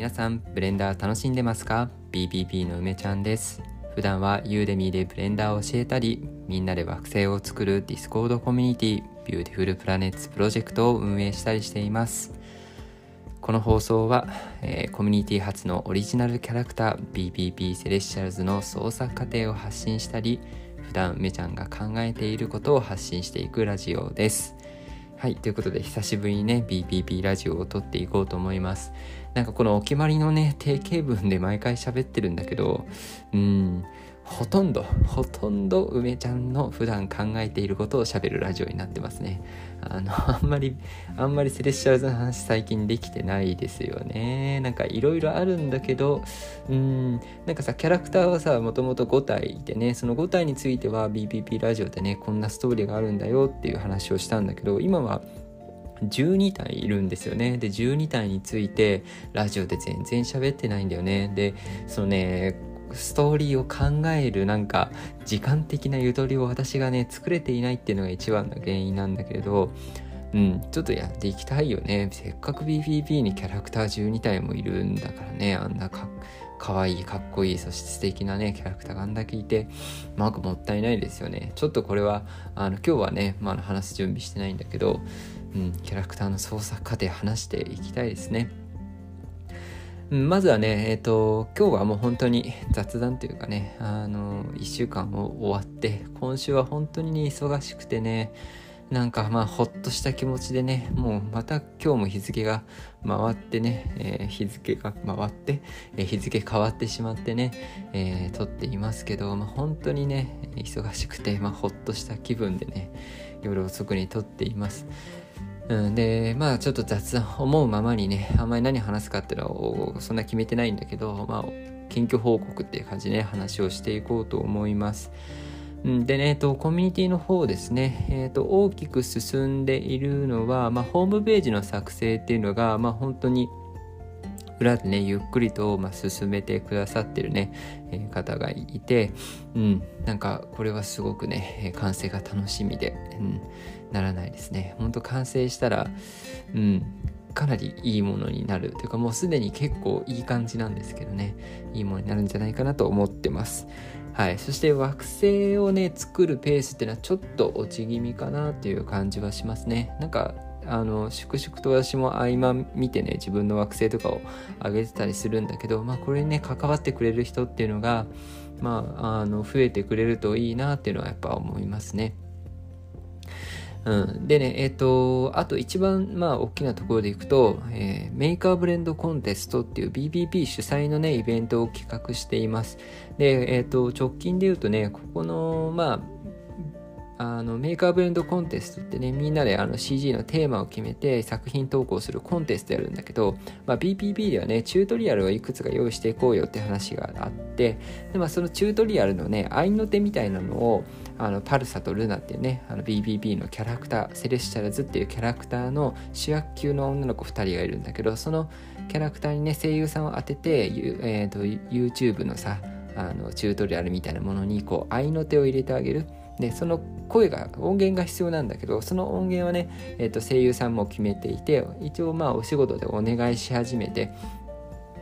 皆さんブレンダー楽しんでますか ?BBB の梅ちゃんです普段は Udemyでブレンダーを教えたりみんなで惑星を作る Discordコミュニティ Beautiful Planets Projectを運営したりしていますこの放送は、えー、コミュニティ初のオリジナルキャラクター BBB セレシャルズの創作過程を発信したり普段梅ちゃんが考えていることを発信していくラジオですはい、ということで久しぶりにね、BPP ラジオを撮っていこうと思います。なんかこのお決まりのね、定型文で毎回喋ってるんだけど、うん、ほとんど、ほとんど梅ちゃんの普段考えていることを喋るラジオになってますね。あの、あんまり、あんまりセレッシャルズの話最近できてないですよね。なんかいろいろあるんだけど、うん、なんかさ、キャラクターはさ、もともと5体でね、その5体については BPP ラジオでね、こんなストーリーがあるんだよっていう話をしたんだけど、今は12体いるんですよね。で、12体についてラジオで全然喋ってないんだよね。で、そのね、ストーリーを考えるなんか時間的なゆとりを私がね作れていないっていうのが一番の原因なんだけれどうんちょっとやっていきたいよねせっかく BPP にキャラクター12体もいるんだからねあんなかかわいいかっこいいそして素敵なねキャラクターがあんだけいてまくもったいないですよねちょっとこれはあの今日はね、まあ、話す準備してないんだけど、うん、キャラクターの創作過程話していきたいですねまずはね、えっ、ー、と、今日はもう本当に雑談というかね、あの、1週間を終わって、今週は本当に忙しくてね、なんかまあほっとした気持ちでね、もうまた今日も日付が回ってね、えー、日付が回って、えー、日付変わってしまってね、えー、撮っていますけど、まあ、本当にね、忙しくて、まあ、ほっとした気分でね、夜遅くに撮っています。うん、でまあちょっと雑談思うままにねあんまり何話すかっていうのはそんな決めてないんだけどまあ近況報告っていう感じでね話をしていこうと思います。でね、えっと、コミュニティの方ですね、えっと、大きく進んでいるのは、まあ、ホームページの作成っていうのが、まあ、本当に裏でね、ゆっくりと、ま、進めてくださってるね、え、方がいて、うん、なんか、これはすごくね、完成が楽しみで、うん、ならないですね。ほんと完成したら、うん、かなりいいものになるというかもうすでに結構いい感じなんですけどねいいものになるんじゃないかなと思ってます。はい。そして惑星をね作るペースっていうのはちょっと落ち気味かなっていう感じはしますね。なんかあの粛々と私も合間見てね自分の惑星とかを上げてたりするんだけどまあこれにね関わってくれる人っていうのがまああの増えてくれるといいなっていうのはやっぱ思いますねうん、でね、えっ、ー、と、あと一番、まあ、大きなところでいくと、えー、メーカーブレンドコンテストっていう BBP 主催のね、イベントを企画しています。で、えっ、ー、と、直近で言うとね、ここの、まあ、あのメーカーブレンドコンテストってねみんなであの CG のテーマを決めて作品投稿するコンテストやるんだけど、まあ、BPP ではねチュートリアルをいくつか用意していこうよって話があってで、まあ、そのチュートリアルのね合いの手みたいなのをあのパルサとルナっていうねあの BBB のキャラクターセレスチャルズっていうキャラクターの主役級の女の子2人がいるんだけどそのキャラクターにね声優さんを当てて、えーと、YouTube のさあのチュートリアルみたいなものにこう合いの手を入れてあげる。でその声が音源が必要なんだけどその音源はね、えー、と声優さんも決めていて一応まあお仕事でお願いし始めて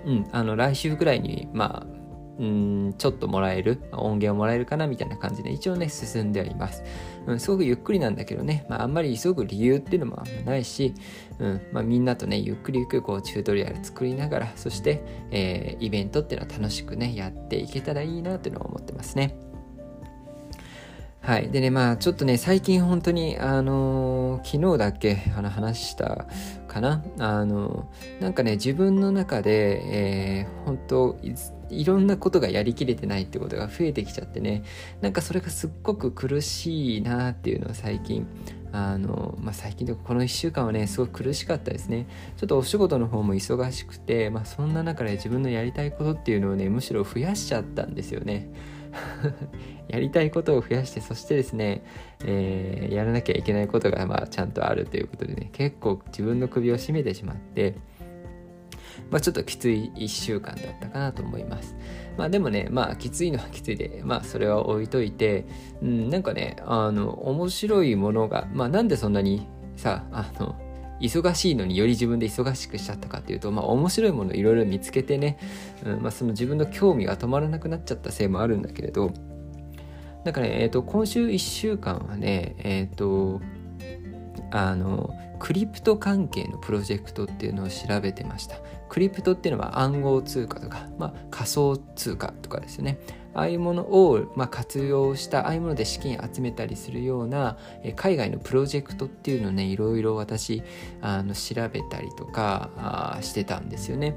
うんあの来週ぐらいにまあうんちょっともらえる音源をもらえるかなみたいな感じで一応ね進んではいます、うん、すごくゆっくりなんだけどね、まあ、あんまり急ぐ理由っていうのもあんまないし、うんまあ、みんなとねゆっくりゆっくりこうチュートリアル作りながらそして、えー、イベントっていうのは楽しくねやっていけたらいいなっていうのを思ってますね。はい。でね、まあ、ちょっとね、最近本当に、あのー、昨日だけ、あの、話したかな？あのー、なんかね、自分の中で、えー、本当いろんなことがやりきれてないってことが増えてきちゃってね、なんかそれがすっごく苦しいなっていうのを最近、あの、まあ、最近とかこの1週間はね、すごく苦しかったですね。ちょっとお仕事の方も忙しくて、まあ、そんな中で自分のやりたいことっていうのをね、むしろ増やしちゃったんですよね。やりたいことを増やしてそしてですね、えー、やらなきゃいけないことがまあちゃんとあるということでね結構自分の首を絞めてしまってまあ、ちょっときつい1週間だったかなと思います。まあでもね、まあきついのはきついで、まあそれは置いといて、うん、なんかね、あの、面白いものが、まあなんでそんなにさ、あの、忙しいのにより自分で忙しくしちゃったかっていうと、まあ、面白いものをいろいろ見つけてね、うんまあ、その自分の興味が止まらなくなっちゃったせいもあるんだけれどだか、ね、えーと、今週1週間はねえっ、ー、とあのクリプト関係のプロジェクトっていうのを調べてました。クリプトっていうのは暗号通貨とか、まあ、仮想通貨とかですよね。ああいうものを、まあ、活用したああいうもので資金集めたりするようなえ海外のプロジェクトっていうのをねいろいろ私あの調べたりとかあしてたんですよね。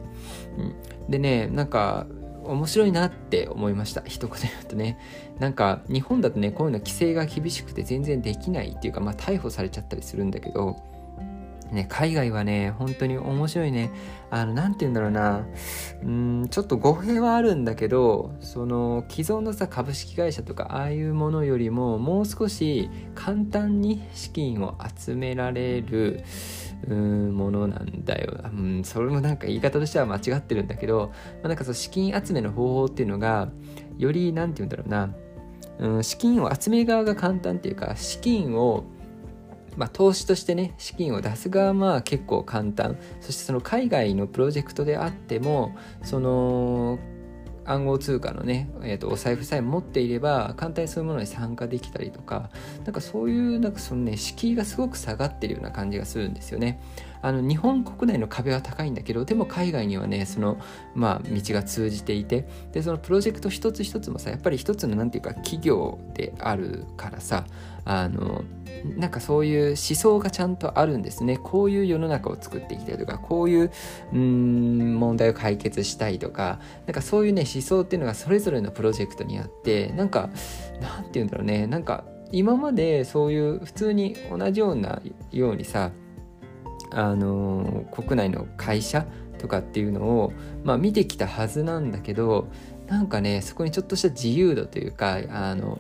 うん、でねなんか面白いなって思いました。一言で言うとね。なんか日本だとねこういうの規制が厳しくて全然できないっていうかまあ逮捕されちゃったりするんだけどね、海外はね、本当に面白いね。あの、なんて言うんだろうな。うん、ちょっと語弊はあるんだけど、その、既存のさ、株式会社とか、ああいうものよりも、もう少し簡単に資金を集められる、うんものなんだよ、うん、それもなんか言い方としては間違ってるんだけど、まあ、なんかその資金集めの方法っていうのがよりなんて言うんだろうな、うん、資金を集め側が簡単っていうか資金をまあ、投資としてね資金を出す側は結構簡単そしてその海外のプロジェクトであってもその暗号通貨のね、えーと、お財布さえ持っていれば簡単にそういうものに参加できたりとかなんかそういうなんかそのね敷居がすごく下がってるような感じがするんですよね。あの日本国内の壁は高いんだけどでも海外にはねそのまあ道が通じていてでそのプロジェクト一つ一つもさやっぱり一つのなんていうか企業であるからさあのなんかそういう思想がちゃんとあるんですね。こういう世の中を作っていきたいとかこういううん問題を解決したいとかなんかそういうね思想っていうのがそれぞれのプロジェクトにあってなんかなんて言うんだろうね。なんか今までそういう普通に同じようなようにさあの国内の会社とかっていうのを、まあ、見てきたはずなんだけどなんかねそこにちょっとした自由度というかあの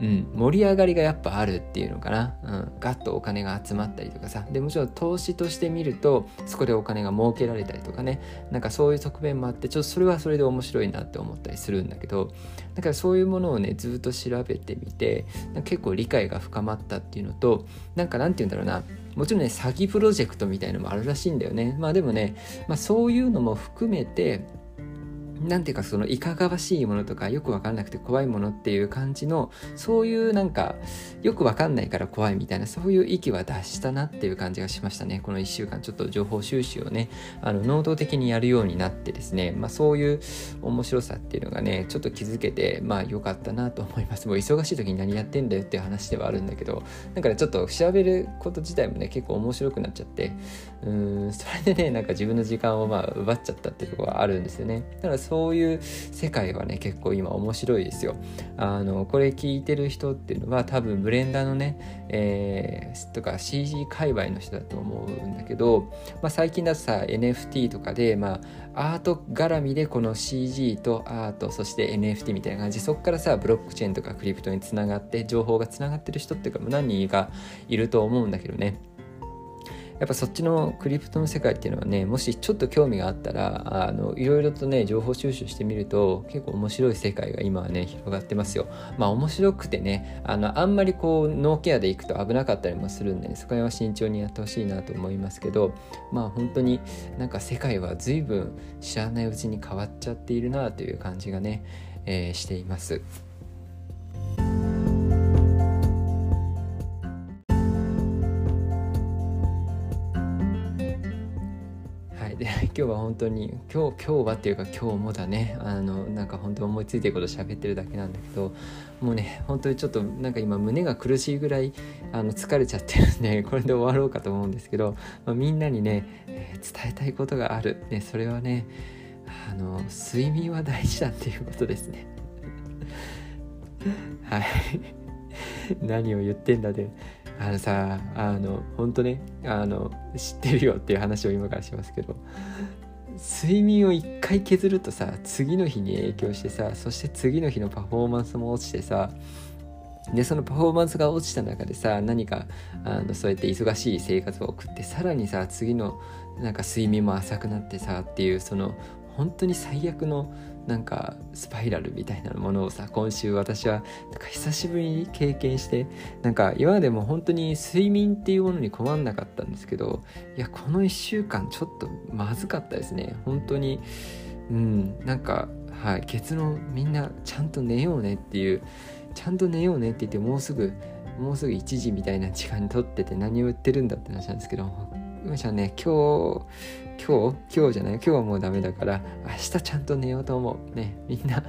うん、盛り上がりがやっぱあるっていうのかな、うん、ガッとお金が集まったりとかさ。でもちろん投資として見るとそこでお金が儲けられたりとかね。なんかそういう側面もあってちょっとそれはそれで面白いなって思ったりするんだけどだからそういうものをねずっと調べてみて結構理解が深まったっていうのとなんかなんて言うんだろうな。もちろんね詐欺プロジェクトみたいのもあるらしいんだよね。まあでもね、まあ、そういうのも含めてなんていうかそのいかがわしいものとかよくわかんなくて怖いものっていう感じのそういうなんかよくわかんないから怖いみたいなそういう息は出したなっていう感じがしましたね。この1週間ちょっと情報収集をねあの能動的にやるようになってですねまあそういう面白さっていうのがねちょっと気づけてまあ良かったなと思います。もう忙しい時に何やってんだよっていう話ではあるんだけどだからちょっと調べること自体もね結構面白くなっちゃってうーんそれでねなんか自分の時間をまあ奪っちゃったっていうところはあるんですよね。だからそういう世界はね結構今面白いですよ。あのこれ聞いてる人っていうのは多分ブレンダーのね、えー、とか CG 界隈の人だと思うんだけど、まあ、最近だとさ NFT とかでまあアート絡みでこの CG とアートそして NFT みたいな感じそこからさブロックチェーンとかクリプトにつながって情報がつながってる人っていうか何人かいると思うんだけどね。やっぱそっちのクリプトの世界っていうのはねもしちょっと興味があったらあのいろいろとね情報収集してみると結構面白い世界が今はね広がってますよまあ面白くてねあのあんまりこうノーケアでいくと危なかったりもするんで、ね、そこは慎重にやってほしいなと思いますけどまあ本当になんか世界は随分知らないうちに変わっちゃっているなという感じがね、えー、しています。今日は本当に今日今日はっていうか今日もだね。あのなんか本当思いついてること喋ってるだけなんだけどもうね本当にちょっとなんか今胸が苦しいぐらいあの疲れちゃってるんで これで終わろうかと思うんですけど、まあ、みんなにね、えー、伝えたいことがある、ね、それはねあの睡眠は大事だっていうことですね。はい。何を言ってんだで。あのさあの本当ねあの知ってるよっていう話を今からしますけど睡眠を1回削るとさ次の日に影響してさそして次の日のパフォーマンスも落ちてさでそのパフォーマンスが落ちた中でさ何かあのそうやって忙しい生活を送ってさらにさ次のなんか睡眠も浅くなってさっていうその本当に最悪のなんかスパイラルみたいなものをさ今週私はなんか久しぶりに経験してなんか今までも本当に睡眠っていうものに困んなかったんですけどいやこの1週間ちょっとまずかったですね。本当にうんなんかはい結論みんなちゃんと寝ようねっていうちゃんと寝ようねって言ってもうすぐもうすぐ1時みたいな時間に撮ってて何を言ってるんだって話なんですけど梅ちゃね。今日今日今日じゃない今日はもうダメだから明日ちゃんと寝ようと思う。ねみん な。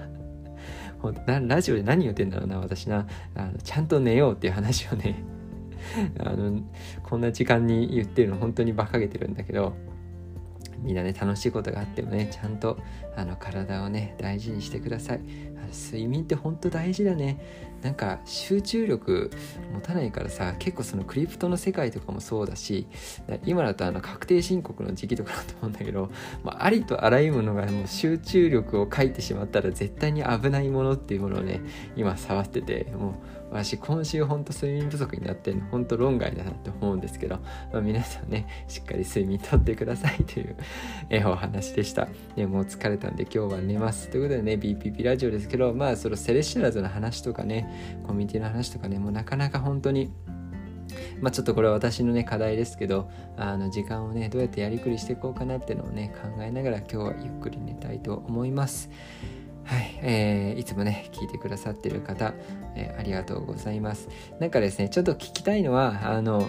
ラジオで何言ってんだろうな私な。あのちゃんと寝ようっていう話をね。あのこんな時間に言ってるの本当に馬鹿げてるんだけどみんなね楽しいことがあってもねちゃんとあの体をね大事にしてください。睡眠って本当大事だね。なんか集中力持たないからさ結構そのクリプトの世界とかもそうだし今だとあの確定申告の時期とかだと思うんだけど、まあ、ありとあらゆるものがもう集中力を欠いてしまったら絶対に危ないものっていうものをね今触っててもう私今週ほんと睡眠不足になってんのほんと論外だなって思うんですけど、まあ、皆さんねしっかり睡眠とってくださいという えお話でした、ね、もう疲れたんで今日は寝ますということでね BPP ラジオですけどまあそのセレシュラーズの話とかねコミュニティの話とかねもうなかなか本当にまあ、ちょっとこれは私のね課題ですけどあの時間をねどうやってやりくりしていこうかなっていうのをね考えながら今日はゆっくり寝たいと思います。はい、えー、いつもね、聞いてくださってる方、えー、ありがとうございます。なんかですね、ちょっと聞きたいのは、あの、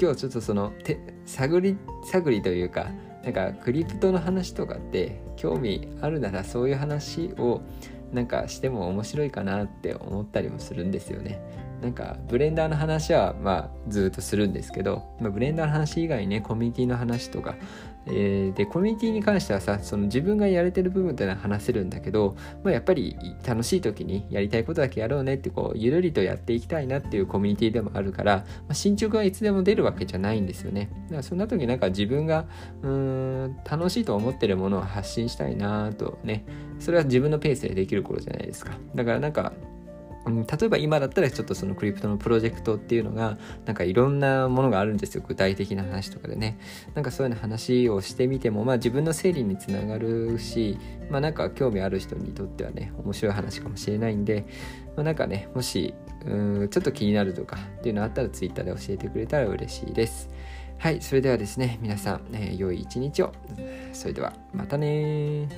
今日ちょっとその、て探り、探りというか、なんかクリプトの話とかって興味あるならそういう話をなんかしても面白いかなって思ったりもするんですよね。なんかブレンダーの話はまあずっとするんですけど、まあ、ブレンダーの話以外にねコミュニティの話とか、えー、でコミュニティに関してはさその自分がやれてる部分っていうのは話せるんだけど、まあ、やっぱり楽しい時にやりたいことだけやろうねってこうゆるりとやっていきたいなっていうコミュニティでもあるから、まあ、進捗はいつでも出るわけじゃないんですよね。だからそんな時なんか自分がうーん楽しいと思ってるものを発信したいなとねそれは自分のペースでできることじゃないですか。だからなんかうん、例えば今だったらちょっとそのクリプトのプロジェクトっていうのがなんかいろんなものがあるんですよ。具体的な話とかでね。なんかそういう話をしてみてもまあ自分の整理につながるしまあなんか興味ある人にとってはね面白い話かもしれないんで、まあ、なんかねもしうんちょっと気になるとかっていうのあったら Twitter で教えてくれたら嬉しいです。はいそれではですね皆さん、えー、良い一日を。それではまたね